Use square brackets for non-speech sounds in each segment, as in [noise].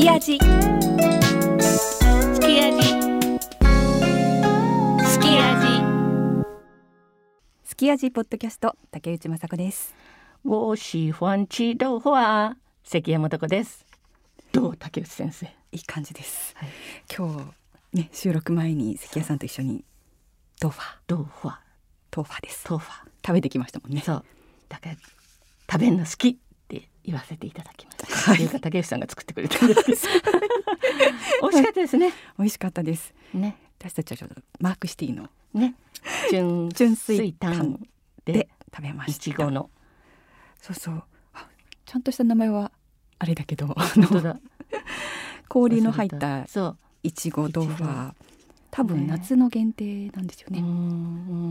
き味すき味すき味すき味ポッドキャスト竹内雅子です。我喜欢吃豆花関山子です。どう竹内先生？いい感じです、はい。今日ね収録前に関谷さんと一緒に豆腐豆腐豆腐です。豆腐食べてきましたもんね。そう。だから食べるの好き言わせていただきました、はい。竹内さんが作ってくれたんです。け [laughs] ど美味しかったですね。美味しかったです。ね。私たちはちょっとマークシティのね。純 [laughs] 純粋粋炭炭でで食べまいした。ちごの。そうそう。あちゃんとした名前はあれだけどあ本当のだ。[laughs] 氷の入ったいちご豆腐は多分ね。夏の限定なんですよね、うんう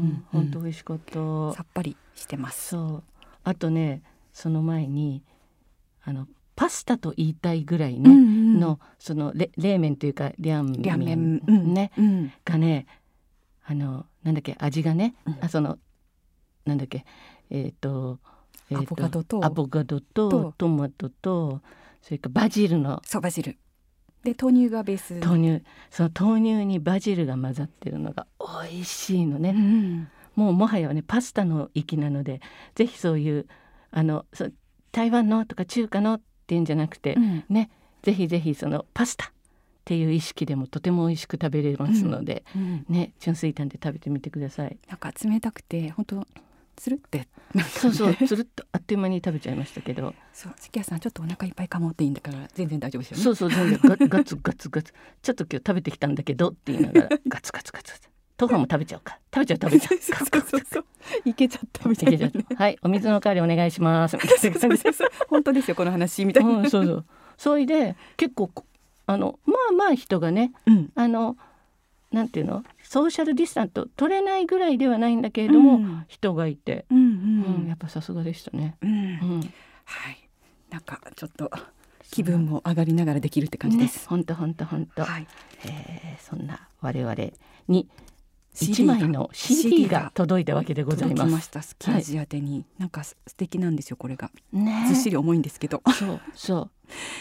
ん。本当美味しかった。さっぱりしてます。そう。あとねその前にあのパスタと言いたいぐらいね、のそのれ冷麺というかリャン両面、麺。ね、うん。がねあのなんだっけ味がね、うん。あそのなんだっけえっ、と,、えーとアボカドと。アボカドとと。トマトとそれからバジルの。そうバジル。で豆乳がベース。豆乳。その豆乳にバジルが混ざってるのが美味しいのね、うんもうもはやねパスタの域なのでぜひそういうあのそ台湾の？とか中華の？っていうんじゃなくて、うん。ねぜひぜひそのパスタっていう意識でもとても美味しく食べれますので、うん。ね純粋炭で食べてみてください。なんか冷たくて本当つるってねそうそう [laughs] つるっとあっという間に食べちゃいましたけど、そう。関谷さんちょっとお腹いっぱいかもっていいんだから全然大丈夫ですよね。そうそう全然ガガツガツガツ。ちょっと今日食べてきたんだけどって言いながら [laughs] ガツガツガツ豆腐も食べちゃおうか。食べちゃう食べちゃう。そういけちゃったみたいな、ね、うはい。お水の代わりお願いします。本当ですよこの話みたいな、うん、そうそう。それで結構こあのまあまあ人がねうん。あのなんていうの？ソーシャルディスタント取れないぐらいではないんだけれども、うん。人がいて、うんうん。やっぱさすがでしたね。うん。うん、はい。なんかちょっと気分も上がりながらできるって感じです、本当本当本当。はい。えーそんな我々に CD 一枚の CD が。が届いたわけでございま。す。した。スキアジア宛に、なんか素敵なんですよこれが。ねずっしり重いんですけど。そうそう。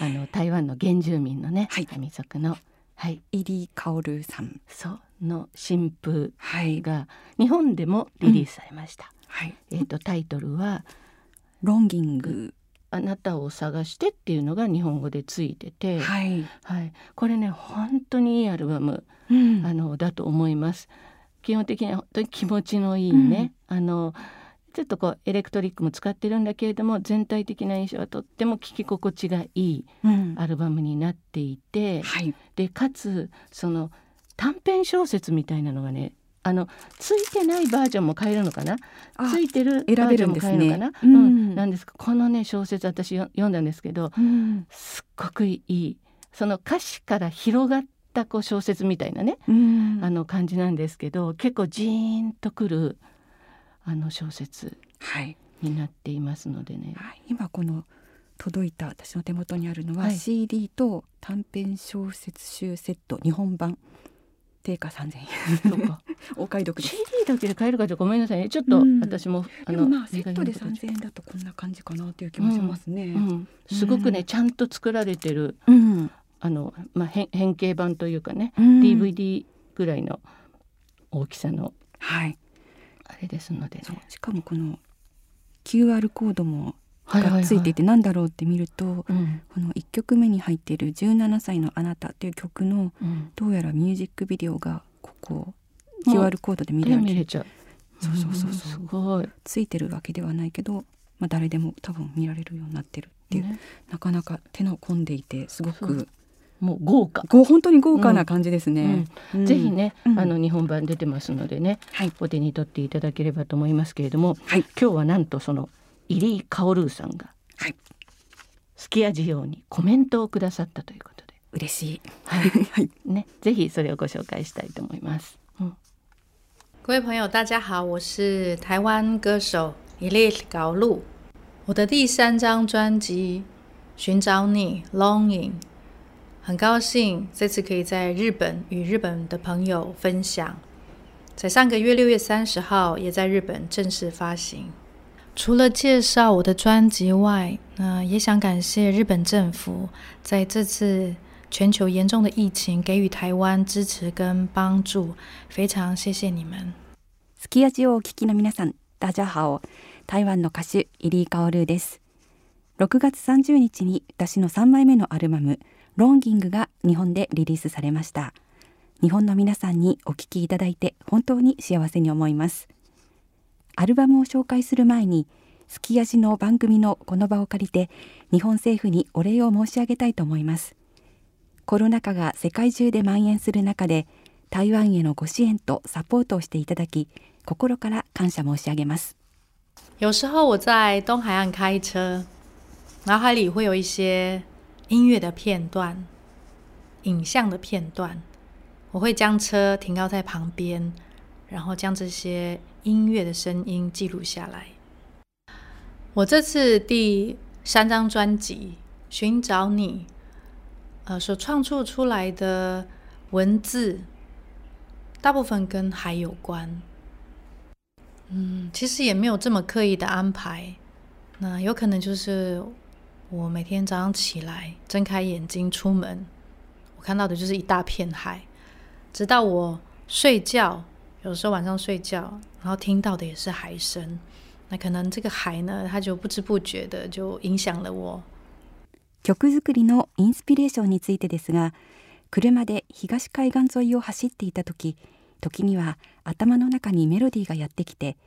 あの台湾の原住民のね、はい。民族の。はい。イリー・カオルさん。そうの新風はい。が日本でもリリースされました。はい。えっ、とタイトルはロンギング。あなたを探してっていうのが日本語でついてて、はい、はい、これね本当にいいアルバム、うん。あのだと思います。基本的には本当に気持ちのいいね、あのちょっとこうエレクトリックも使ってるんだけれども全体的な印象はとっても聴き心地がいいうん。アルバムになっていて、はい。でかつその短編小説みたいなのがねあのついてないバージョンも買えるのかな？あついてるバージョンも買えるのかな、うん。うん。なんです。かこのね小説私よ読んだんですけどうん。すっごくいい。その歌詞から広がったこう小説みたいなね、うん。あの感じなんですけど結構ジーンとくるあの小説はい。になっていますのでね。はい。今この届いた私の手元にあるのは、はい。CD と短編小説集セット日本版。定価3000円。そうか。[laughs] お買い得 CD だけで買えるかじゃごめんなさいね。ちょっとうん。私も、でもまあセットでネのこと3000円だとこんな感じかなという気もしますね。うん、すごくね、うん。ちゃんと作られてるうんあの、まあ、変変形版というかね、うん。DVD ぐらいの大きさのはい。あれですのでね。そう。しかもこの QR コードもはいはいはいがついてい。てなんだろうって見るとうん。この1曲目に入っている「17歳のあなた」という曲のうん、どうやらミュージックビデオがここ QR コードで見れるで見れちゃう。そうそうそうそう。んすごい、ついてるわけではないけど、まあ、誰でも多分見られるようになってるっていう、ね、なかなか手の込んでいてすごそくもう豪華、ご本当に豪華な感じですね。うん。ぜひね、うん。あの日本版出てますのでね、はい。お手に取っていただければと思いますけれども、はい。今日はなんとそのイリー・カオルーさんがはい。すき味用にコメントをくださったということで、嬉しい。はい。[laughs] はい。ね、ぜひそれをご紹介したいと思います。うん。各位朋友，大家好，我是台湾歌手 Elise 高露。我的第三张专辑《寻找你》（Longing），很高兴这次可以在日本与日本的朋友分享。在上个月六月三十号，也在日本正式发行。 除了介绍我的专辑外，那也想感谢日本政府在这次全球严重的疫情给予台湾支持跟帮助，非常谢谢你们。スキヤジをお聞きの皆さん、大家好。台湾の歌手イリー・カオルです。6月30日に私の3枚目のアルバム ロンギングが日本でリリースされました。日本の皆さんにお聴きいただいて本当に幸せに思います。アルバムを紹介する前にすきやじの番組のこの場を借りて日本政府にお礼を申し上げたいと思いますコロナ禍が世界中で蔓延する中で台湾へのご支援とサポートをしていただき心から感謝申し上げます有时候我在东海岸开车脑海里会有一些音乐的片段影像的片段我会将车停靠在旁边然后将这些音乐的声音记录下来。我这次第三张专辑《寻找你》，呃，所创作出来的文字，大部分跟海有关。嗯，其实也没有这么刻意的安排。那有可能就是我每天早上起来睁开眼睛出门，我看到的就是一大片海，直到我睡觉。有时候晚上睡觉，然后听到的也是海声，那可能这个海呢，它就不知不觉的就影响了我。曲作りのインスピレーションについてですが、車で東海岸沿いを走っていた時、時には頭の中にメロディーがやってきて、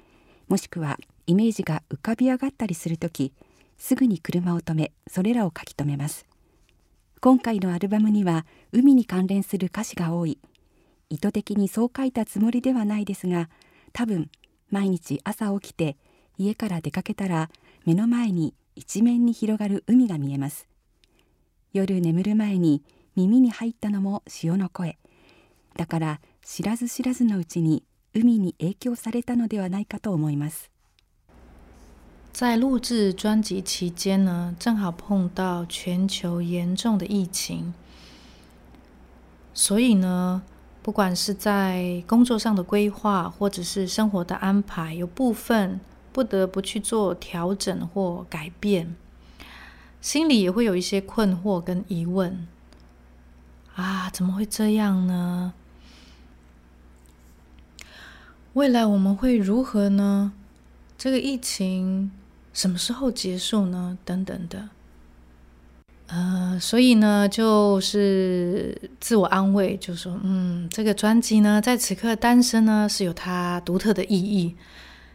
もしくはイメージが浮かび上がったりする時、 すぐに車を止め、それらを書き留めます。今回のアルバムには海に関連する歌詞が多い。意図的にそう書いたつもりではないですが多分毎日朝起きて家から出かけたら目の前に一面に広がる海が見えます夜眠る前に耳に入ったのも潮の声だから知らず知らずのうちに海に影響されたのではないかと思います在录制专辑期间呢，正好碰到全球严重的疫情，所以呢，不管是在工作上的规划，或者是生活的安排，有部分不得不去做调整或改变，心里也会有一些困惑跟疑问。啊，怎么会这样呢？未来我们会如何呢？这个疫情什么时候结束呢？等等的。呃，所以呢，就是自我安慰，就说，嗯，这个专辑呢，在此刻单身呢，是有它独特的意义。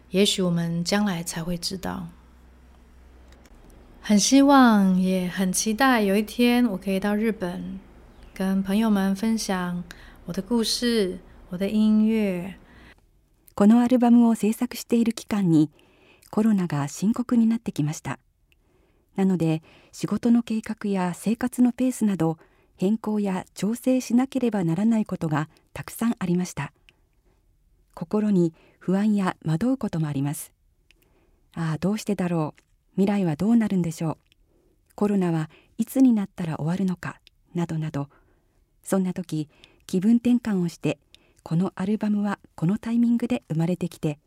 也许我们将来才会知道。很希望，也很期待，有一天我可以到日本，跟朋友们分享我的故事，我的音乐。このアルバムを制作している期間に、 コロナが深刻になってきました。なので仕事の計画や生活のペースなど変更や調整しなければならないことがたくさんありました。心に不安や惑うこともあります。ああどうしてだろう。未来はどうなるんでしょう。コロナはいつになったら終わるのか。などなど。そんな時気分転換をしてこのアルバムはこのタイミングで生まれてきて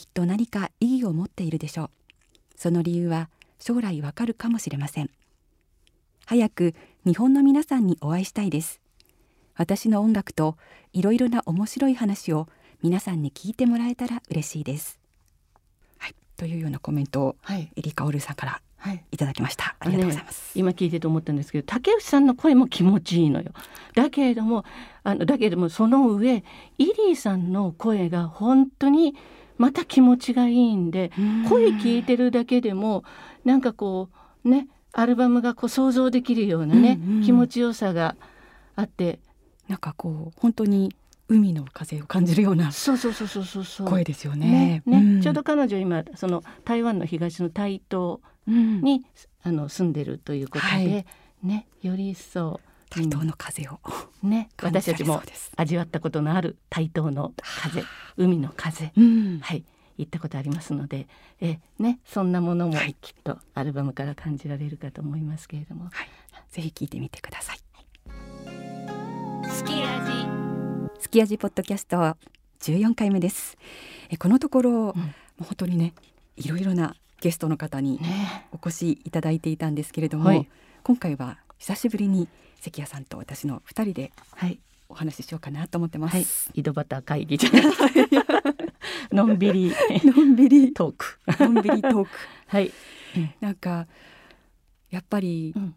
きっと何か意義を持っているでしょう。その理由は将来わかるかもしれません。早く日本の皆さんにお会いしたいです。私の音楽といろいろな面白い話を皆さんに聞いてもらえたら嬉しいです。はい。というようなコメントを、はい、エリカオルさんからい。ただきました、はい、ありがとうございます、ね、今聞いてと思ったんですけど竹内さんの声も気持ちいいのよ。だけれどもあのだけれどもその上イリーさんの声が本当にまた気持ちがいいんで声聞いてるだけでもなんかこうねアルバムがこう想像できるようなね、うんうん、気持ちよさがあってなんかこう本当に海の風を感じるようなそうそうそうそうそう。声ですよね。ね、ね。うん、ちょうど彼女今その台湾の東の台東に、うん、あの住んでるということで、はい、ねより一層台東の風を、うん、ね私たちも味わったことのある台東の風海の風、うん、はい。行ったことありますので。えね。そんなものもきっとアルバムから感じられるかと思いますけれども、はい、ぜひ聞いてみてください。すき味。すき味ポッドキャスト14回目です。えこのところ、うん、もう本当にねいろいろなゲストの方にね。お越しいただいていたんですけれども、はい。今回は久しぶりに関谷さんと私の二人ではい。お話ししようかなと思ってまはい。す。井戸端会議じゃない。[laughs] のんびり。[laughs] のんびり。トーク。のんびりトーク。[laughs] はい、なんかやっぱりうん。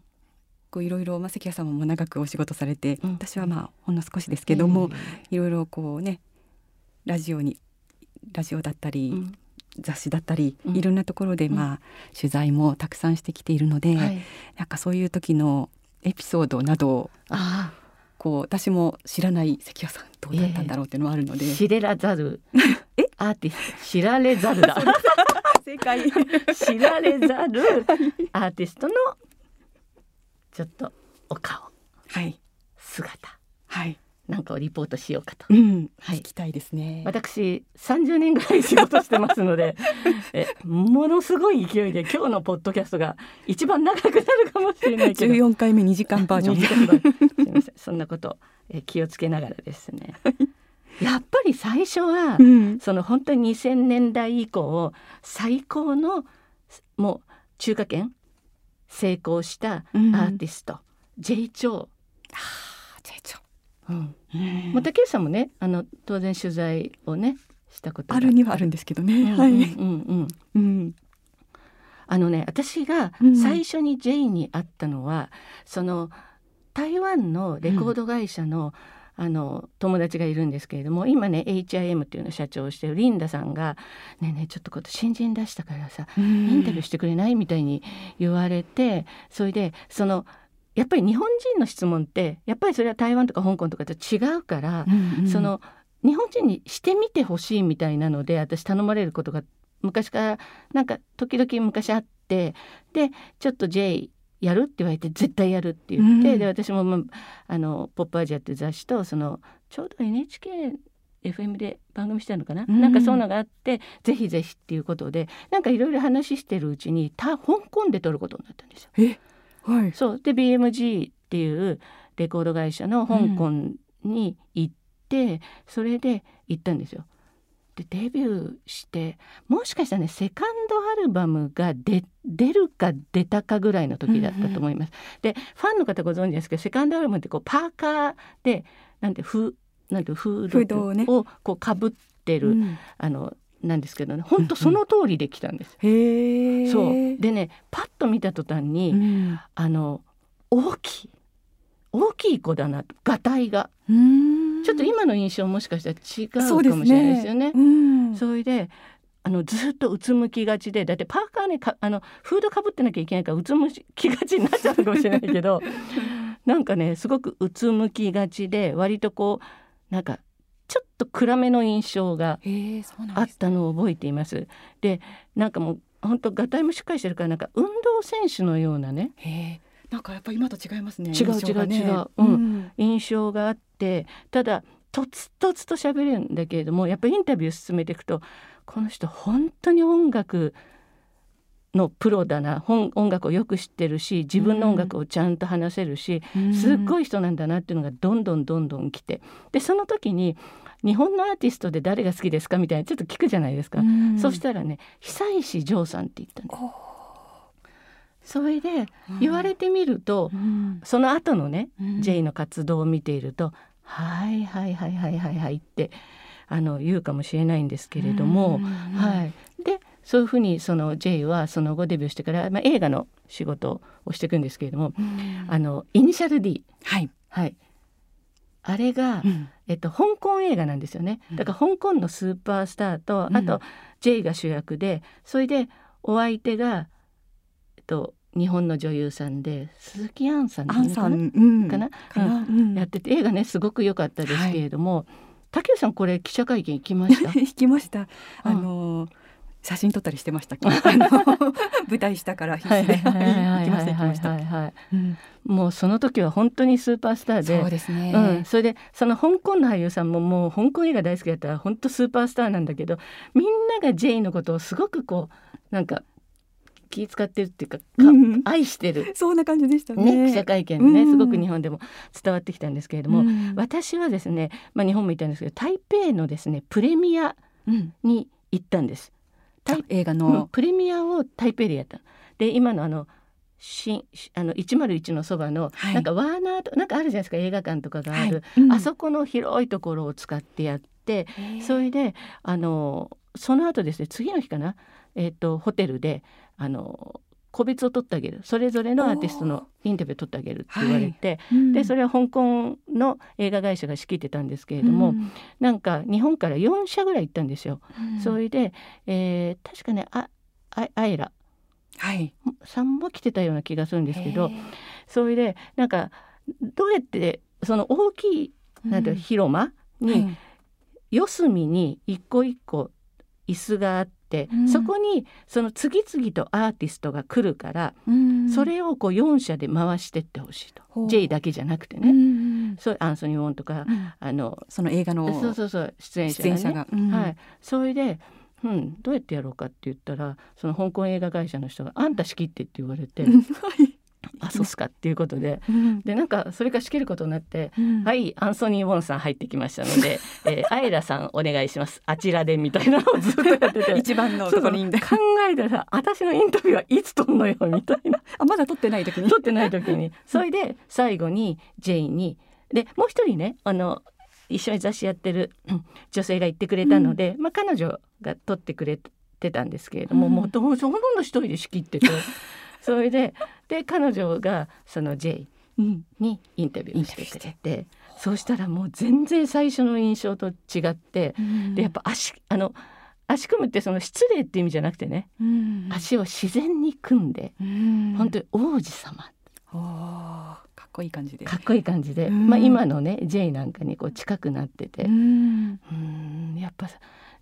こういろいろまあ関谷さんも長くお仕事されて、うん。私はまあほんの少しですけども、えいろいろこうねラジオにラジオだったり、ーうん。雑誌だったり、うん。いろんなところでうん。まあ、取材もたくさんしてきているので、はい、なんかそういう時のエピソードなどをあこう私も知らない関谷さんどうだったんだろうっていうのはあるので、あ知れらざる。[laughs] え？アーティスト。知られざるだ。[laughs] 正解。[laughs] 知られざるアーティストのちょっとお顔。はい。姿。はい、なんかをリポートしようかと。うん、はい。聞きたいですね。私30年ぐらい仕事してますので [laughs] えものすごい勢いで今日のポッドキャストが一番長くなるかもしれないけど。14回目2時間バージョン。2時間バージョン。すいません。そんなこと、え気をつけながらですね。やっぱり最初は、うん。その本当に2000年代以降最高のもう中華圏成功したアーティスト、J チョウ、成長うんさんもねあの当然取材をねしたことがあるにはあるんですけどね。はい。うんうんうん。あのね私がうん最初に J に会ったのは、その台湾のレコード会社の、あの友達がいるんですけれども今ね HIM っていうのを社長をしてるリンダさんが「ねえねえちょっとこと新人出したからさイインタビューしてくれない?」みたいに言われてそれでそのやっぱり日本人の質問ってやっぱりそれは台湾とか香港とかと違うから、その日本人にしてみてほしいみたいなので私頼まれることが昔からなんか時々昔あってでちょっと J やるって言われて絶対やるって言って、うん。で私も、まあ、あの「ポップアジア」っていう雑誌とそのちょうど NHK FM で番組してるのかな、うん。なんかそういうのがあってぜひぜひっていうことでなんかいろいろ話してるうちにた香港で撮ることになったんですよ。え、はい。そうで BMG っていうレコード会社の香港に行って、それで行ったんですよ。でデビューしてもしかしたらねセカンドアルバムが出出るか出たかぐらいの時だったと思います。でファンの方ご存知ですけどセカンドアルバムってこうパーカーでなんてフなんてフードをこうかぶってる、うんあのなんですけどね本当その通りで来たんです。そうでねパッと見た途端に、うん。あの大きい大きい子だなとがたいがうんちょっと今の印象もしかしたら違うかもしれないですよね。うん。それであのずっとうつむきがちでだってパーカーねかあのフードかぶってなきゃいけないからうつむきがちになっちゃうかもしれないけど [laughs] なんかねすごくうつむきがちで割とこうなんかちょっと暗めの印象があっ。たのを覚えています。でなんかもう本当がたいもしっかりしてるからなんか運動選手のようなね。なんかやっぱ今と違いますね。違う違う違うううんん。印象があってただとつとつと喋るんだけれどもやっぱりインタビュー進めていくとこの人本当に音楽のプロだな。本音楽をよく知ってるし自分の音楽をちゃんと話せるし、すっごい。い人なんだなっていうのがどんどんどんどん来て。でその時に日本のアーティストで誰が好きですかみたいなちょっと聞くじゃないですか。ん。そしたらね久石譲さんって言ったんです。それで言われてみると、うん。その後のね、うん。J の活動を見ていると「はいはいはいはいはいはい」ってあの言うかもしれないんですけれども、うん。はい、でそういうふうにその J はその後デビューしてから、まあ、映画の仕事をしていくんですけれども、うん。あのイニシャル D、はい。はい、あれが、うん。えっと、香港映画なんですよね。だから香港のスーパースターと、うん。あと J が主役でそれでお相手が、えっと、日本の女優さんで鈴木杏さんかな？さん、うん。かな？うん。やってて映画ねすごく良かったですけれども、竹内さんこれ記者会見行きました？[laughs] 行きました。あの写真撮ったりしてました。[laughs] 舞台下から必死で行きました行きはいました。もうその時は本当にスーパースターでそうですね。うん、それでその香港の俳優さんももう香港映画大好きだったら本当スーパースターなんだけどみんなが J のことをすごくこうなんか気遣ってるっていうか愛してる、そんな感じでしたね。ね、記者会見でね、うんすごく日本でも伝わってきたんですけれども、うん私はですね、まあ、日本も行ったんですけど台北のですねプレミアうんに行ったんです。映画うん。の、プレミアを台北でやったの。で今のあの新あの101のそばの、はい。なんかワーナーとなんかあるじゃないですか映画館とかがある、はい。うん。あそこの広いところを使ってやって、それであのその後ですね次の日かな、えっとホテルであの個別を取ってあげる。それぞれのアーティストのインタビューを取ってあげるって言われて、でそれれは香港の映画会社が仕切ってたんですけれども、なんか日本から4社ぐらい行ったんですよ。それで、えー確かねああアイラ。はい。さんも来てたような気がするんですけどそれでなんかどうやってその大きいなんて広間に、四隅に一個一個椅子があって、うん。そこにその次々とアーティストが来るから、うん。それをこう4社で回してってほしいと、J だけじゃなくてうね、んそうアンソニー・ウォンとか、うん。あのその映画の。そうそうそう出演者がね。者が、うん。はい、それで、うん、どうやってやろうかって言ったらその香港映画会社の人が「あんた仕切って」って言われて。はい「あそうっすか」っていうことで。うん。でなんかそれから仕切ることになってうん。はい、アンソニー・ウォンさん入ってきましたので、[laughs] えー、アイラさんお願いします。あちらでみたいなのをずっとやってて。一番のところに考えたら私のインタビューはいつ撮んのよみたいな。あまだ撮ってない時に。撮ってない時に。それで最後にジェインに。でもう一人ねあの一緒に雑誌やってるうん女性が言ってくれたので、まあ、彼女が撮ってくれてたんですけれども、うん。もうほとんど一人で仕切ってて。[laughs] それでで彼女がそのジェイうんにインタビューしてくれて。そうしたらもう全然最初の印象と違ってでやっぱ足あの足組むってその失礼って意味じゃなくてねうん。足を自然に組んでうん。本当に王子様。かっこいい感じで。かっこいい感じで、うん。まあ、今のね J なんかにこう近くなってて。うん。うんやっぱ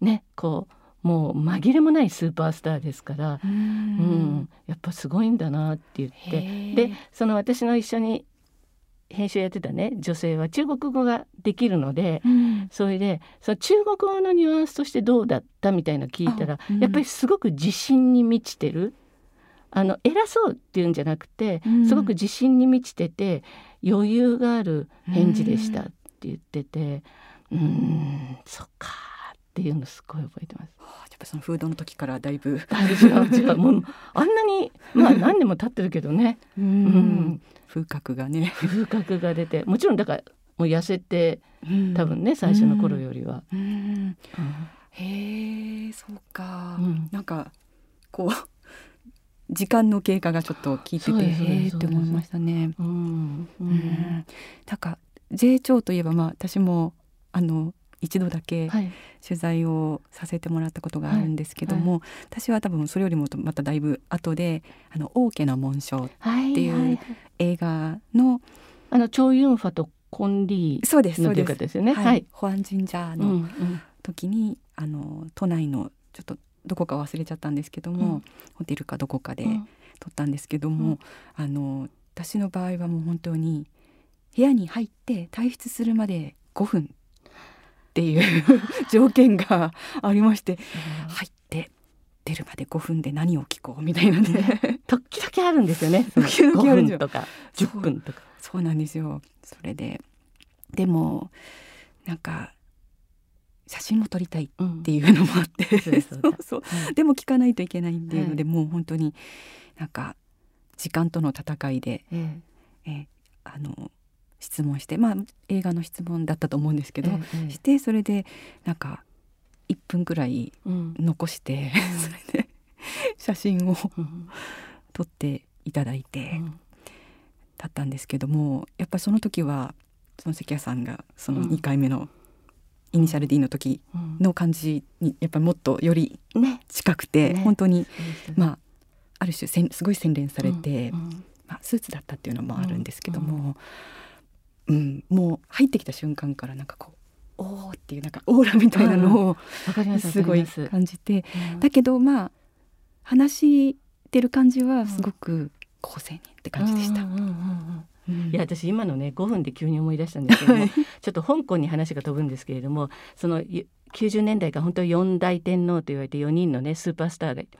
ねこうもう紛れもないスーパースターですから、ううんんやっぱすごいんだなって言ってでその私の一緒に編集やってたね女性は中国語ができるのでうん。それでその中国語のニュアンスとしてどうだったみたいなの聞いたら、あうん。やっぱりすごく自信に満ちてる。あの偉そうっていうんじゃなくて、うん。すごく自信に満ちてて余裕がある返事でしたって言っててうーんそっか。ーっていうのすごい覚えてます。はあやっぱそのフードの時からだいぶ。あ違う違う。もう [laughs] あんなにまあ何年も経ってるけどね、ううん。ん、風格がね。風格が出て。もちろんだからもう痩せて多分ね最初の頃よりは。うん。へえそうか、うん。なんかこう時間の経過がちょっと聞いててへえって思いましたね。うん。うん。うん。なんか J 長といえばまあ私もあの一度だけはい。取材をさせてもらったことがあるんですけども、私は多分それよりもまただいぶ後で「あの王家の紋章はいっていうはい映画のあのチョウユンファとコンリーそうですうです。方ですよね。はい、はい。ホアン神社うんのうん時に、あの都内のちょっとどこか忘れちゃったんですけども、うん。ホテルかどこかでうん。撮ったんですけども、うん。あの私の場合はもう本当に部屋に入って退出するまで5分っていう [laughs] 条件がありまして入って出るまで5分で何を聞こうみたいなね。時々あるんですよね。[laughs] 時々あるんですよ。5分とか10分とか。そうなんですよ。それででもなんか写真も撮りたいうんっていうのもあって。そうですそう。そうはいでも聞かないといけないっていうので、はもう本当になんか時間との戦いで、ええ。ーあの質問してまあ映画の質問だったと思うんですけえど、ええしてそれでなんか1分くらいうん。残して、うん。それで写真をうん。撮っていただいて、うん。だったんですけどもやっぱりその時はその関谷さんがそのうん。2回目のイニシャル D の時うん。の感じにやっぱりもっとよりね。近くて、ね。本当にまあある種すごい洗練されて、まあ、スーツだったっていうのもあるんですけども、うん。もう入ってきた瞬間からなんかこうおーっていうなんかオーラみたいなのをすすごい感じて。うん。だけどまあ話してる感じはすごく好青年って感じでした。いや私今のね5分で急に思い出したんですけども、はい。ちょっと香港に話が飛ぶんですけれどもそのゆ90年代が本当四大天皇と言われて4人のねスーパースターがいて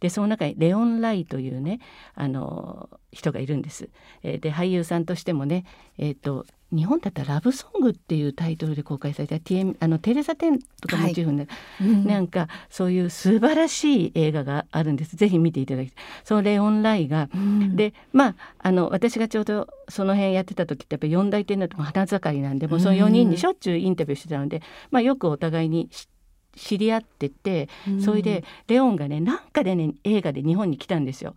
でその中にレオン・ライというねあの人がいるんです。えーで俳優さんとしてもね、えー、と日本だったら「ラブソング」っていうタイトルで公開された TM あのテレサ・テンとかモチーフで、はいうん、なんかそういう素晴らしい映画があるんです。ぜひ見ていただきたい。そのレオン・ライが、うん、でまああの私がちょうどその辺やってた時ってやっぱ四大天皇とも花盛りなんでもうその4人にしょっちゅうインタビューしてたので、まあ、よくお互いに知って知り合ってて、それでレオンがねなんかでね映画で日本に来たんですよ。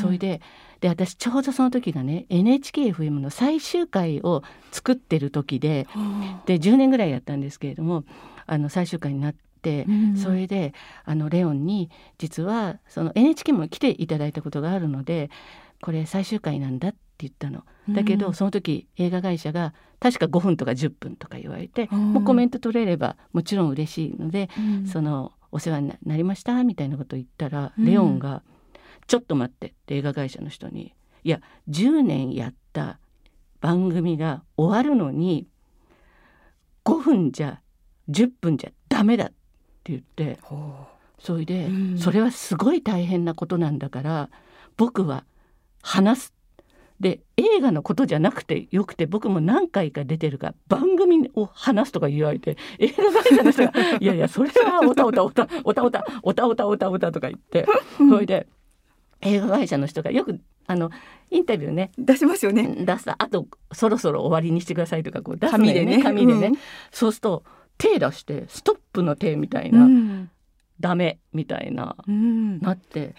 それでで私ちょうどその時がね NHKFM の最終回を作ってる時でで10年ぐらいやったんですけれどもあの最終回になって。それであのレオンに実はその NHK も来ていただいたことがあるのでこれ最終回なんだって言ったの。だけど、その時映画会社が確か5分とか10分とか言われて、もうコメント取れればもちろん嬉しいので、そのお世話になりましたみたいなことを言ったら、レオンが「ちょっと待って」って映画会社の人に「いや10年やった番組が終わるのに5分じゃ10分じゃダメだ」って言って。それで、それはすごい大変なことなんだから僕は話すで映画のことじゃなくてよくて僕も何回か出てるから番組を話すとか言われて映画会社の人が「いやいやそれはおたおたおたおたおたおたおたおたおた」とか言ってそれで映画会社の人がよくあのインタビューね出しますよね。出す。あとそろそろ終わりにしてくださいとかこう出す紙でね。紙でね、うん、そうすると手出してストップの手みたいな、うん、ダメみたいな、うん、なって。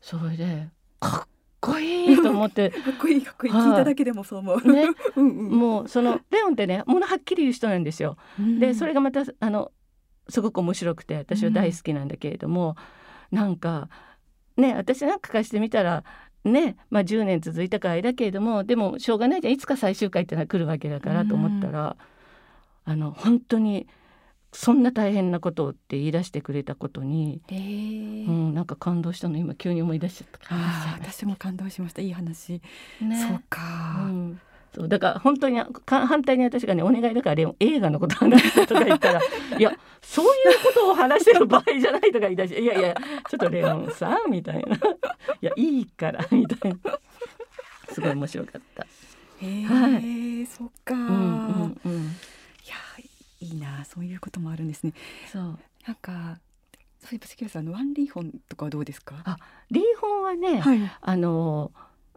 それでかっこいいと思って。[laughs] かっこいいかっこいい、聞いただけでもそう思う、ね。[laughs] うん、もうそのレオンってねものはっきり言う人なんですよ、うん、でそれがまたあのすごく面白くて私は大好きなんだけれども、うん、なんかね私なんか貸してみたらねまあ10年続いたかあれだけれどもでもしょうがないじゃん。いつか最終回ってのは来るわけだからと思ったら、あの本当にそんな大変なことをって言い出してくれたことに、えー、うん、なんか感動したの。今急に思い出しちゃった。あ私も感動しました。いい話、ね、そうか、うん、そうだから本当に反対に私がねお願いだから映画のこと話すとか言ったら [laughs] いやそういうことを話してる場合じゃないとか言い出していやいやちょっとレオンさんみたいな。いやいいからみたいな。すごい面白かった。へえー、はい、そっか、うんうんうん、いやいいなそういうこともあるんですね。そう。なんかそういえば関谷さんのワンリーホンとかはどうですか？あリーホンはね、はい、あの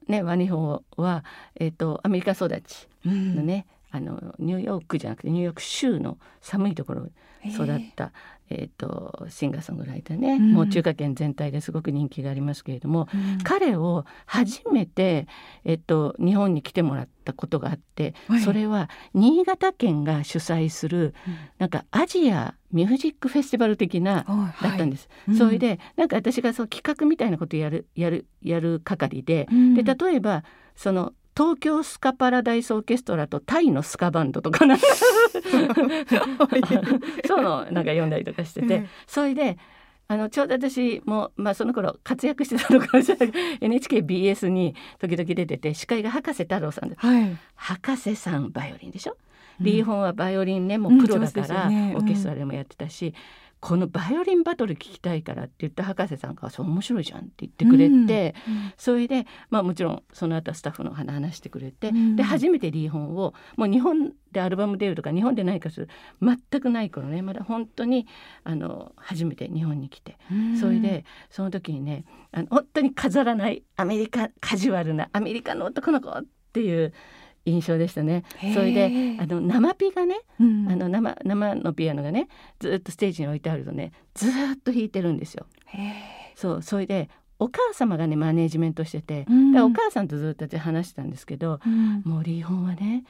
ねワンリーホンはえっ、ー、とアメリカ育ちのね、うん、あのニューヨークじゃなくてニューヨーク州の寒いところ育ったえーと、シンガーソングライターね、うん、もう中華圏全体ですごく人気がありますけれども、うん、彼を初めて、えーと、日本に来てもらったことがあって、はい、それは新潟県が主催する、うん、なんかアジアミュージックフェスティバル的な、だったんです。はい、それでなんか私がそう企画みたいなことやるやるやる係で,、で例えばその東京スカパラダイスオーケストラとタイのスカバンドとかなんか。[laughs] そうのなんか読んだりとかしてて、うん、それであのちょうど私も、まあ、その頃活躍してたのかもしれない。[laughs] NHKBS に時々出てて司会が博士太郎さんで、はい、博士さんバイオリンでしょ、うん、リーホンはバイオリンねもうプロだから、うん。ね、オーケストラでもやってたし、このバイオリンバトル聞きたいからって言った博士さんが「そう面白いじゃん」って言ってくれて、うん、それで、まあ、もちろんその後スタッフの話してくれて、うん、で初めてリーホンをもう日本でアルバム出るとか日本で何かする全くない頃ねまだ本当にあの初めて日本に来て、うん、それでその時にねあの本当に飾らないアメリカカジュアルなアメリカの男の子っていう印象でしたね。それであの生ピがね、うん、あの生生のピアノがねずっとステージに置いてあるとねずっと弾いてるんですよ。そうそれでお母様がねマネージメントしてて、うん、お母さんとずっと話してたんですけど、うん、もうはね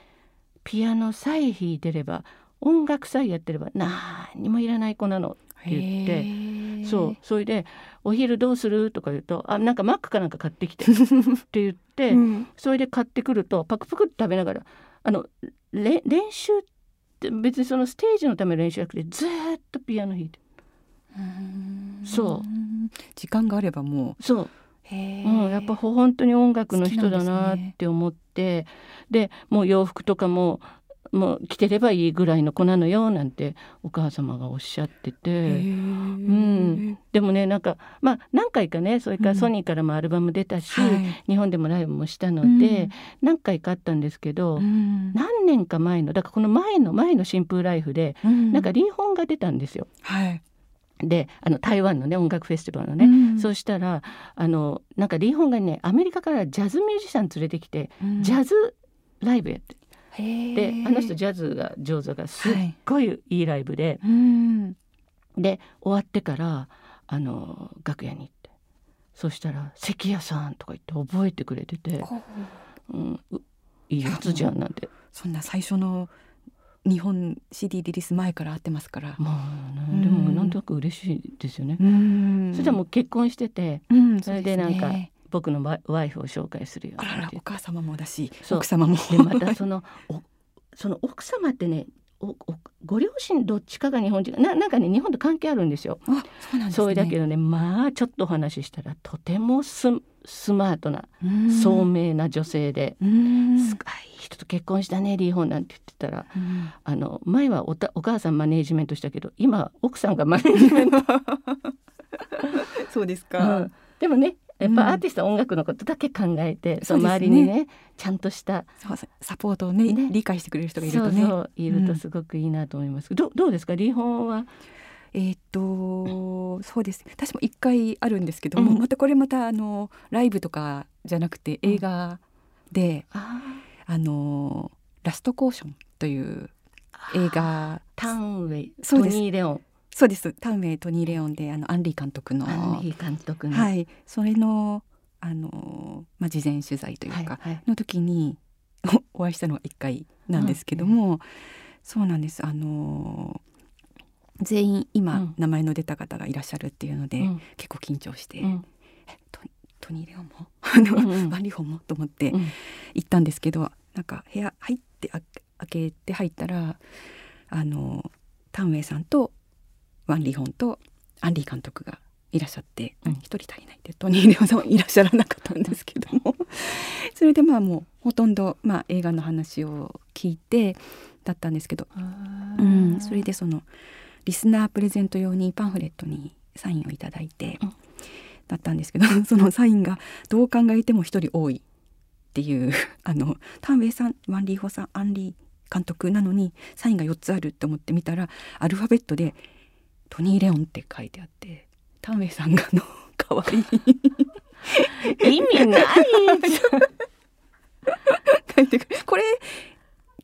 ピアノさえ弾いてれば音楽さえやってれば何にもいらない子なのって言ってそうそれで「お昼どうする?」とか言うと「あなんかマックかなんか買ってきて」[laughs] って言って、うん、それで買ってくるとパクパクって食べながらあの練習って別にそのステージのための練習じゃなくてずっとピアノ弾いて。そう。時間があればもう。そう。うん、やっぱ本当に音楽の人だなって思ってで、ね、もう洋服とかももう来てればいいぐらいの子なのよなんてお母様がおっしゃってて、うん、でもねなんかまあ何回かねそれからソニーからもアルバム出たし、はい。日本でもライブもしたので、うん。何回かあったんですけど、うん。何年か前のだからこの前の前の新風ライフで、うん。なんかリーホンが出たんですよ。はい。であの台湾のね音楽フェスティバルのね、うん。そうしたらあのなんかリーホンがねアメリカからジャズミュージシャン連れてきて、うん。ジャズライブやってであの人ジャズが上手だからすっごいいいライブで、うん。で終わってからあの楽屋に行ってそしたら「関谷さん」とか言って覚えてくれててほう「うん、ういいやつじゃん」なんて。そんな最初の日本 CD リリース前から会ってますから。まあね、うん。でもなんとなく嬉しいですよね。うん。それでもう結婚しててうんそれでなんかね僕のワイフを紹介するよ。お母様もだし奥様も。でまたそのおその奥様ってねおおご両親どっちかが日本人。ななんかね日本と関係あるんですよ。あそうなんですね。それだけどねまあちょっとお話ししたらとてもススマートなうん。聡明な女性で、うん。すごい人と結婚したねリーホンなんて言ってたら。うん。あの前はおたお母さんマネージメントしたけど今は奥さんがマネージメント、[laughs] そうですうかん、でもねやっうん。ぱアーティストは音楽のことだけ考えて、そのそうですね。周りにねちゃんとしたそうそうサポートをねね。理解してくれる人がいるとね。そうそういるとすごくいいなと思います、どどうですか？リーホンは？えーっと [laughs] そうです。私も一回あるんですけども、うん。またこれまたあのライブとかじゃなくて映画で、ああのラストコーションという映画。タンウェイトニー・レオンそうです。タウンウェイトニー・レオンであのアンリー監督の。アンリー監督の、はい。それのあの、まあ、事前取材というか、はいはい。の時にお [laughs] お会いしたのが一回なんですけども、そうなんです。あの全員今、うん。名前の出た方がいらっしゃるっていうので、うん。結構緊張して、うん。えトニトニー・レオンも？[laughs] あの、うんうん。ワンリホンも？と思ってうん。行ったんですけどなんか部屋入ってあ開けて入ったらあのタンウェイさんとワンリホンとアンリー監督がいらっしゃってうん。一、人足りないってトニー・レオンさんはいらっしゃらなかったんですけども。[laughs] それでまあもうほとんど、まあ、映画の話を聞いてだったんですけど、うん、それでそのリスナープレゼント用にパンフレットにサインをいただいて、うん。だったんですけど [laughs] そのサインがどう考えても一人多いっていう [laughs] あのタンウェイさんワンリーホさんアンリー監督なのにサインが4つあるって思ってみたらアルファベットで「トニー・レオン」って書いてあってタンウェイさんがあの [laughs] 可愛い。[laughs] 意味ない [laughs] 書いてくるこれ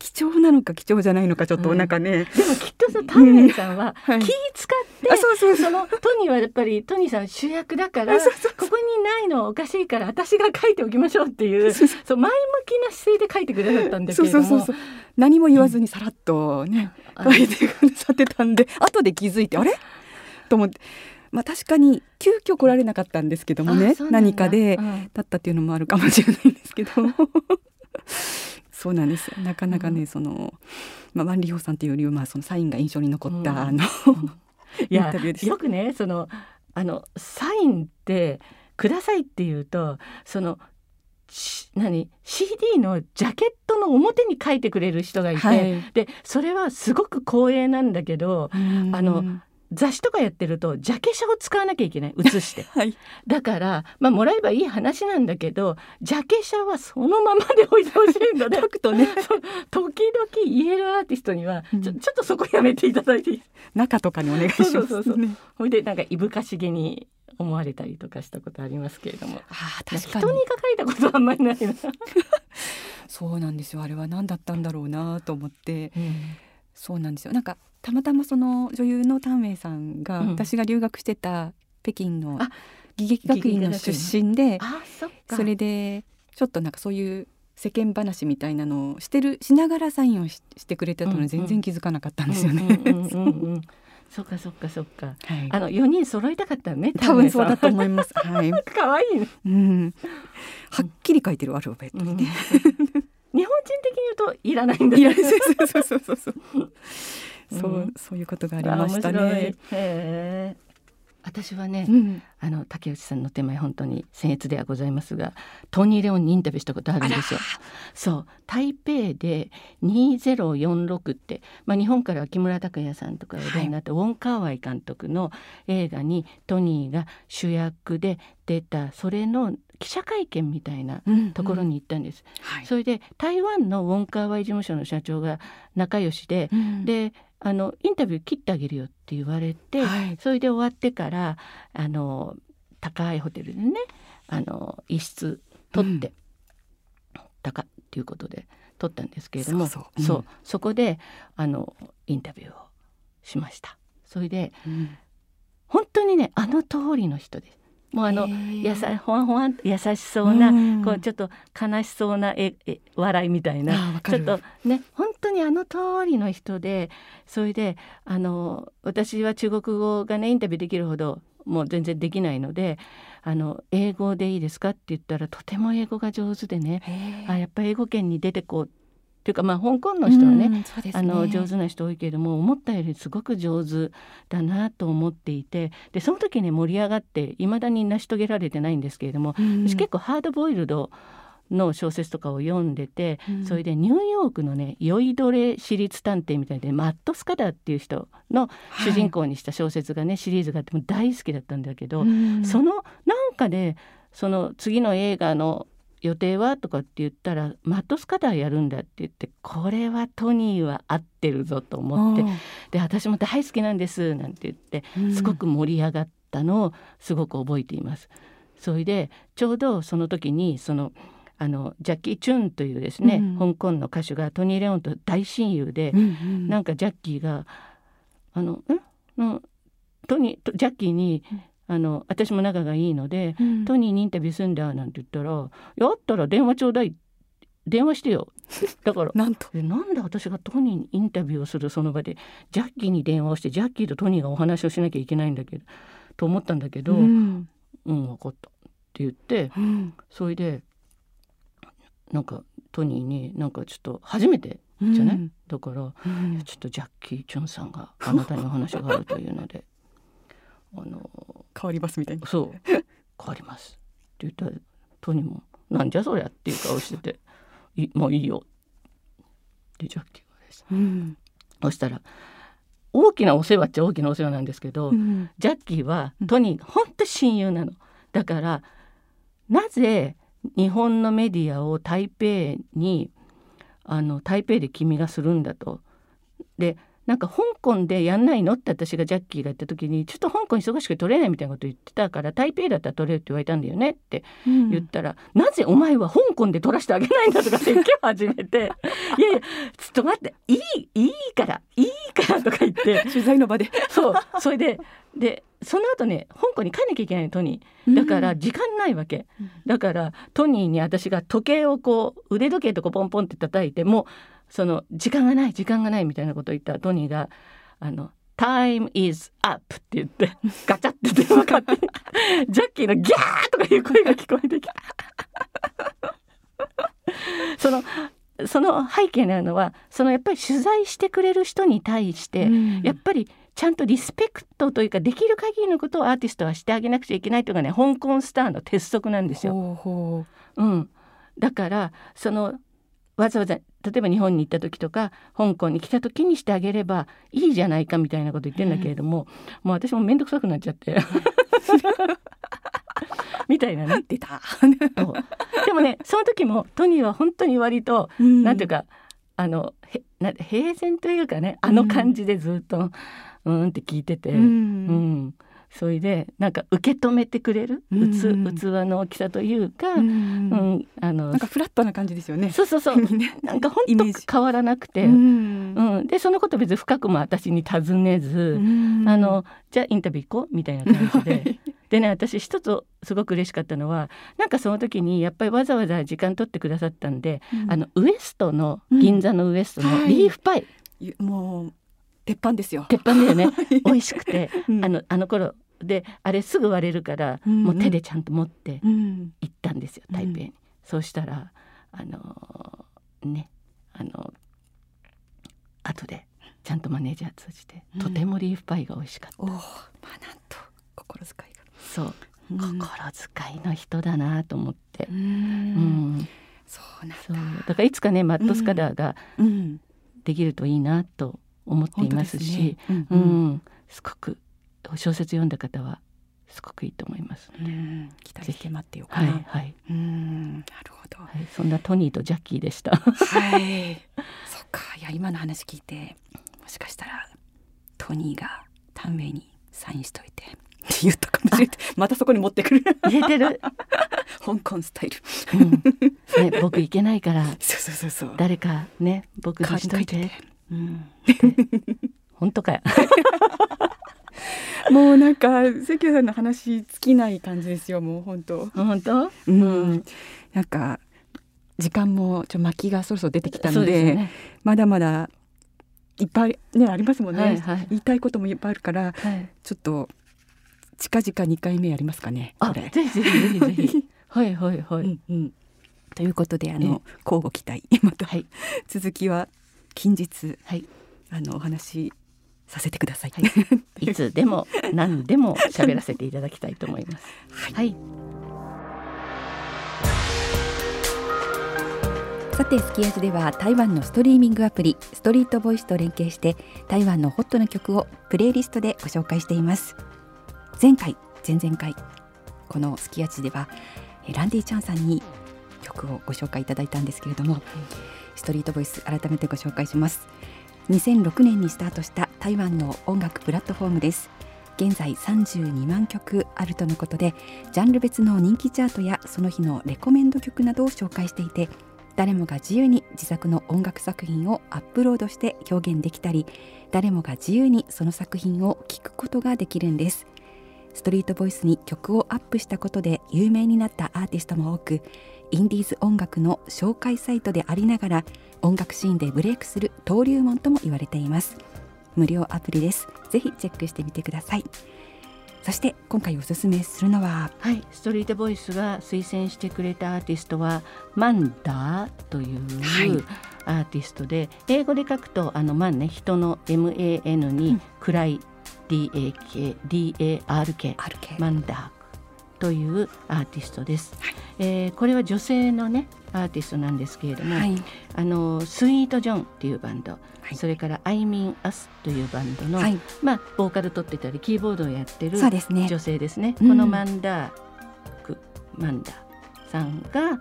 貴重なのか貴重じゃないのかちょっとなんかね、でもきっとさタンメンさんははい。気使って、あそうそうそう。そのトニーはやっぱりトニーさん主役だからここにないのおかしいから私が書いておきましょうっていうそうそうそう。前向きな姿勢で書いてくださったんですそけれども。うそうそうそう。何も言わずにさらっとね、あ書いてくださってたんで後で気づいてあれ？と思って。まあ確かに急遽来られなかったんですけどもね何かでうん。だったっていうのもあるかもしれないんですけどそうなんですなかなかね、その、まあ、ワン・リホさんっていうよりは、まあ、そのサインが印象に残った、うん。あのいやインタビューでした。よくねそのあのサインってくださいっていうとそのし何 CD のジャケットの表に書いてくれる人がいて、はい。でそれはすごく光栄なんだけどあの雑誌とかやってるとジャケ写を使わなきゃいけない。写して。[laughs] はい。だからまあもらえばいい話なんだけどジャケ写はそのままで置いてほしいので。[laughs] 書くとね。[laughs] 時々言えるアーティストにはちょ,、うん。ちょっとそこやめていただいていい中とかにお願いします、ね、そうそうそうほいでなんかいぶかしげに思われたりとかしたことありますけれども。ああ確かに。人に書かれたことはあんまりないな、そうなんですよ。あれは何だったんだろうなと思って。うん。そうなんですよ。なんかたまたまその女優のタンウェイさんが、うん。私が留学してた北京のあ義劇学院の出身であそそれでちょっとなんかそういう世間話みたいなのをしてるしながらサインをししてくれてたのに全然気づかなかったんですよね。[laughs] そっかそっかそっか。はい。あの四人揃いたかったのね多分そうだとう思います。はい。[laughs] 可愛いね、うん。はっきり書いてるアルファベットうん。にね。日本人的に言うといらないんだ。いやそうそうそうそうそう。そううん。そういうことがありましたね。私はね、うん、あの竹内さんの手前本当に僭越ではございますがトニー・レオンにインタビューしたことあるんですよ。そう。台北で2046って、まあ、日本からは木村拓哉さんとかお出になったウォン・カーワイ監督の映画にトニーが主役で出たそれの記者会見みたいなうん。ところに行ったんです。はい。それで台湾のウォン・カーワイ事務所の社長が仲良しで、うん。であのインタビュー切ってあげるよって言われて、はい。それで終わってからあの高いホテルでねあの一室取って、高っていうことで取ったんですけれどもそうそう。うん。そこであのインタビューをしました。それでうん。本当にねあの通りの人です。もうあのやさほわんほわ優しそうな、うん。こうちょっと悲しそうなええ笑いみたいあなちょっとね本当にあの通りの人でそれであの私は中国語がねインタビューできるほどもう全然できないのであの英語でいいですかって言ったらとても英語が上手でねあやっぱり英語圏に出てこうっていうかまあ香港の人はね、うんそうですあの上手な人多いけれども思ったよりすごく上手だなと思っていてでその時ね盛り上がっていまだに成し遂げられてないんですけれども、うん。私結構ハードボイルドの小説とかを読んでて、うん。それでニューヨークのね酔いどれ私立探偵みたいでマット・スカダーっていう人の主人公にした小説がね、シリーズがあってもう大好きだったんだけど、うん。そのなんかでその次の映画の予定は？とかって言ったらマット・スカダーやるんだって言ってこれはトニーは合ってるぞと思ってで私も大好きなんですなんて言ってうん。すごく盛り上がったのをすごく覚えています。それでちょうどその時にそのあのジャッキー・チュンというですね、うん。香港の歌手がトニー・レオンと大親友で、うんうん。なんかジャッキーがあのんのトニーとジャッキーに、あの私も仲がいいので、うんトニーにインタビューすんだなんて言ったら「やったら電話ちょうだい電話してよ」[laughs] だからなんと。でなんで私がトニーにインタビューをするその場でジャッキーに電話をしてジャッキーとトニーがお話をしなきゃいけないんだけどと思ったんだけど「う、うんん分かった」って言ってうん。それでなんかトニーになんかちょっと初めてじゃない、うん。だからうん。ちょっとジャッキー・チュンさんがあなたにお話があるというのであの変わりますみたいなそう。変わります。って言ったらトニーも「なんじゃそりゃ」っていう顔してて「いもういいよ」でジャッキーがです。ねうん。そしたら大きなお世話っちゃ大きなお世話なんですけど、うん。ジャッキーはトニー本当親友なの。だからなぜ日本のメディアを台北にあの台北で君がするんだと。でなんか香港でやんないのって私がジャッキーが言った時にちょっと香港忙しく取れないみたいなこと言ってたから台北だったら取れるって言われたんだよねってうん。言ったら、なぜお前は香港で取らせてあげないんだとか説教始めて [laughs] いやいやちょっと待っていいいいからいいからとか言って。[laughs] 取材の場で。そう。それででその後ね香港に帰んなきゃいけないのトニー。だから時間ないわけ、うん。だからトニーに私が時計をこう腕時計とこうポンポンって叩いてもうその時間がない時間がないみたいなことを言ったらトニーがあの Time is up って言ってガチャって電話かかって [laughs] ジャッキーのギャーとかいう声が聞こえてきた。[laughs] そのその背景にあるのはそのやっぱり取材してくれる人に対して、うん。やっぱりちゃんとリスペクトというかできる限りのことをアーティストはしてあげなくちゃいけないというのがね香港スターの鉄則なんですよ。ほうほうん、だからそのわざわざ例えば日本に行った時とか香港に来た時にしてあげればいいじゃないかみたいなこと言ってんだけれども、もう私も面倒くさくなっちゃって。[laughs] みたいなね。う出た。でもねその時もトニーは本当に割となんていうかあのへな平然というかねあの感じでずっと、うん、って聞いてて、ううんんそれでなんか受け止めてくれる、うん。うつ器の大きさというか、ううんんあのなんかフラットな感じですよね。そうそうそう。[laughs] ね。なんか本当変わらなくて、ううん。んでそのこと別に深くも私に尋ねず、うん。あのじゃあインタビュー行こうみたいな感じはで。い。でね私一つすごく嬉しかったのはなんかその時にやっぱりわざわざ時間取ってくださったんで、あのウエストのうん。銀座のウエストのはい。リーフパイ、ゆもう鉄板ですよ。鉄板だよね。[laughs] 美味しくて、うん。あのあの頃であれすぐ割れるから、うん。うんもう手でちゃんと持ってうん。行ったんですよ台北に、うそうしたらあのーねあの後でちゃんとマネージャー通じて、うん。とてもリーフパイが美味しかった。おおまあなんと心遣いが。そう、うん。心遣いの人だなと思って。う、うん。んそうなんだ。だからいつかねマットスカダーがうん。できるといいなと思っていますし、本当うですね。うんん。すごく小説読んだ方はすごくいいと思いますので、うん。期待して待ってよはな。いはい、うん。なるほど。はい、そんなトニーとジャッキーでした。はい。そっか。いや今の話聞いてもしかしたらトニーがタンウェイにサインしといてって言ったかもしれない。またそこに持ってくる。入れてる、香港スタイル。うん。ね、僕いけないから。[laughs] そうそうそうそう。誰かね僕にしといてうん、本当かよ。[laughs] もうなんか関谷さんの話尽きない感じですよもう本当本当？うん、なんか時間もちょ巻きがそろそろ出てきたそのでね。まだまだいっぱいねありますもんね、はいはい言いたいこともいっぱいあるからはい。ちょっと近々2回目やりますかねあ、これ。ぜひぜひぜひぜひ。[laughs] はいはいはい。うんうんということであのえ交互期待 [laughs] またはい続きは近日はいあのお話しさせてください。はい。[laughs] いつでも [laughs] 何でも喋らせていただきたいと思います。はい。さてスキヤジでは台湾のストリーミングアプリストリートボイスと連携して台湾のホットな曲をプレイリストでご紹介しています前回前々回このスキヤジではえランディちゃんさんに曲をご紹介いただいたんですけれどもストリートボイス改めてご紹介します。2006年にスタートした台湾の音楽プラットフォームです。現在32万曲あるとのことでジャンル別の人気チャートやその日のレコメンド曲などを紹介していて誰もが自由に自作の音楽作品をアップロードして表現できたり誰もが自由にその作品を聴くことができるんです。ストリートボイスに曲をアップしたことで有名になったアーティストも多くインディーズ音楽の紹介サイトでありながら音楽シーンでブレイクする登竜門とも言われています。無料アプリです。ぜひチェックしてみてください。そして今回おすすめするのははい、ストリートボイスが推薦してくれたアーティストはマンダーというはい。アーティストで、英語で書くとあのマンね人の MAN にうん。暗い DAK DARK RK マンダーというアーティストです、はい。えーこれは女性のねアーティストなんですけれども、はい。あのスイート・ジョンっていうバンド、はい。それから「I mean us」というバンドの、はい。まあ、ボーカル取ってたりキーボードをやってるそうですね。女性ですね。うん。このマンダークマンダーさんが、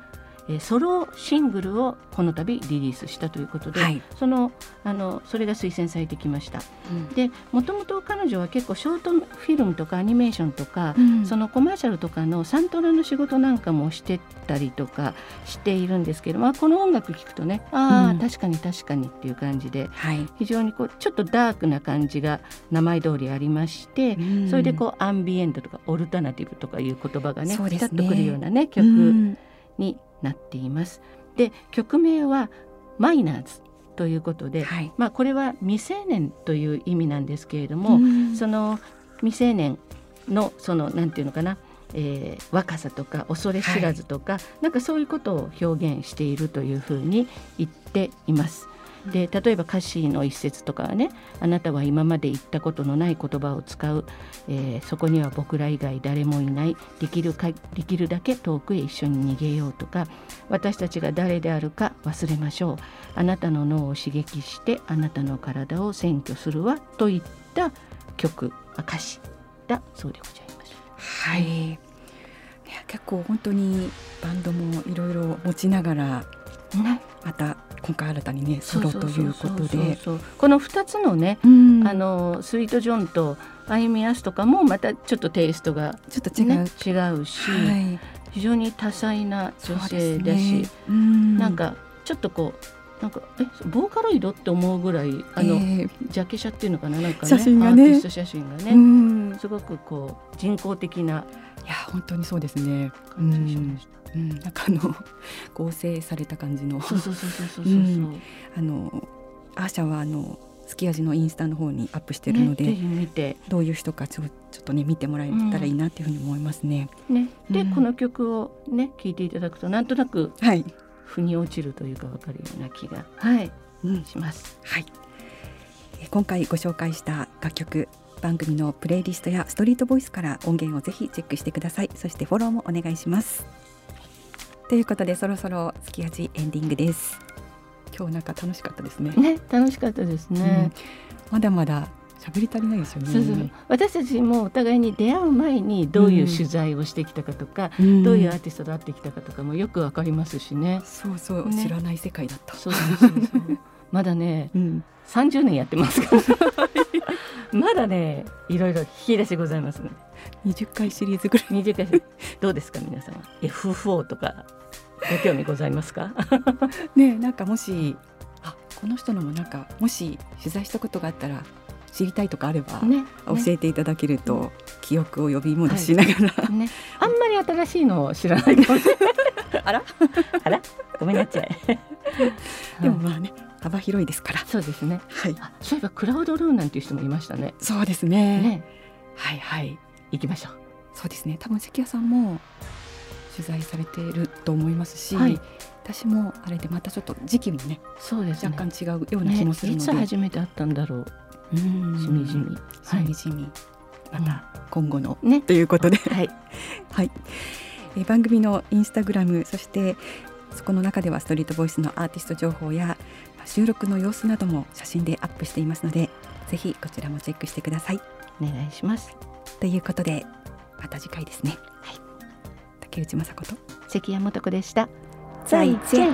えーソロシングルをこの度リリースしたということで、はい。そのあのそれが推薦されてきました。うん。でもともと彼女は結構ショートフィルムとかアニメーションとか、うん。そのコマーシャルとかのサントラの仕事なんかもしてたりとかしているんですけど、まあ、この音楽聴くとねああ、うん。確かに確かにっていう感じではい。非常にこうちょっとダークな感じが名前通りありまして、それでこうアンビエントとかオルタナティブとかいう言葉がねね。ピタッとくるようなねう曲んになっています。で曲名はマイナーズということで、はいまあこれは未成年という意味なんですけれども、うんその未成年のそのなんていうのかな、えー若さとか恐れ知らずとか、なんかそういうことを表現しているというふうに言っています。で例えば歌詞の一節とかはね「あなたは今まで言ったことのない言葉を使う、えーそこには僕ら以外誰もいない。できるかできるだけ遠くへ一緒に逃げよう」とか「私たちが誰であるか忘れましょう」「あなたの脳を刺激してあなたの体を占拠するわ」といった曲。あ歌詞だそうでございます。はい。いや結構本当にバンドもいろいろ持ちながらね、また今回新たにねソロということで、この2つのね、うん。あのスイートジョンとアイミアスとかもまたちょっとテイストが、ちょっと違う、ね、違うし、はい、非常に多彩な女性だし、ね。うん。なんかちょっとこうなんかえボーカロイドって思うぐらいあの、えージャケ写っていうのかななんかね写真がね。アーティスト写真がね、すごくこう人工的なや本当にそうですね。うん、なんかあの合成された感じの。そうそうそうそうそうそう。う。ん。あのアーシャはあのすき味のインスタの方にアップしてるので、ね、どういう人かちょちょっとね見てもらえたらいいなっていうふうに思いますね。ね。で、うん。この曲をね聴いていただくとなんとなくはい、腑に落ちるというかわかるような気がはい。うん、します。はい。え今回ご紹介した楽曲番組のプレイリストやストリートボイスから音源をぜひチェックしてください。そしてフォローもお願いします。ということでそろそろ月味エンディングです。今日なんか楽しかったですね。ね楽しかったですね、うん、まだまだ喋り足りないですよね。そうそう。私たちもお互いに出会う前にどういう取材をしてきたかとか、うん、どういうアーティストと会ってきたかとかもよくわかりますしね。そうそう、ね、知らない世界だった。そうそうそう [laughs] まだね、うん、30年やってますからまだねいろいろ引き出しございますね。20回シリーズぐらい。20回どうですか皆さん F4 とかご興味ございますか？[laughs] ねなんかもしあこの人のもなんかもし取材したことがあったら知りたいとかあれば、ね、教えていただけると、ね、記憶を呼び戻しながら、はい、[laughs] ね、あんまり新しいのを知らないかもしれない。[laughs] あら？あら？ごめんなさい。でもまあね幅広いですから。そうですね。はい。そういえばクラウドルーンなんていう人もいましたね。そうですね。ね。はいはい。行きましょう。そうですね。多分関谷さんも取材されていると思いますし、はい、私もあれでまたちょっと時期もねそうです、ね、若干違うような気もするので、ね、いつ初めて会ったんだろう。うん。しみじみ。しみじみ、また今後の、ね、ということで、[laughs] はい、はい、え番組のインスタグラムそしてそこの中ではストリートボイスのアーティスト情報や収録の様子なども写真でアップしていますのでぜひこちらもチェックしてください。お願いします。ということでまた次回ですね。はい。竹内雅子と関谷素子でした。再见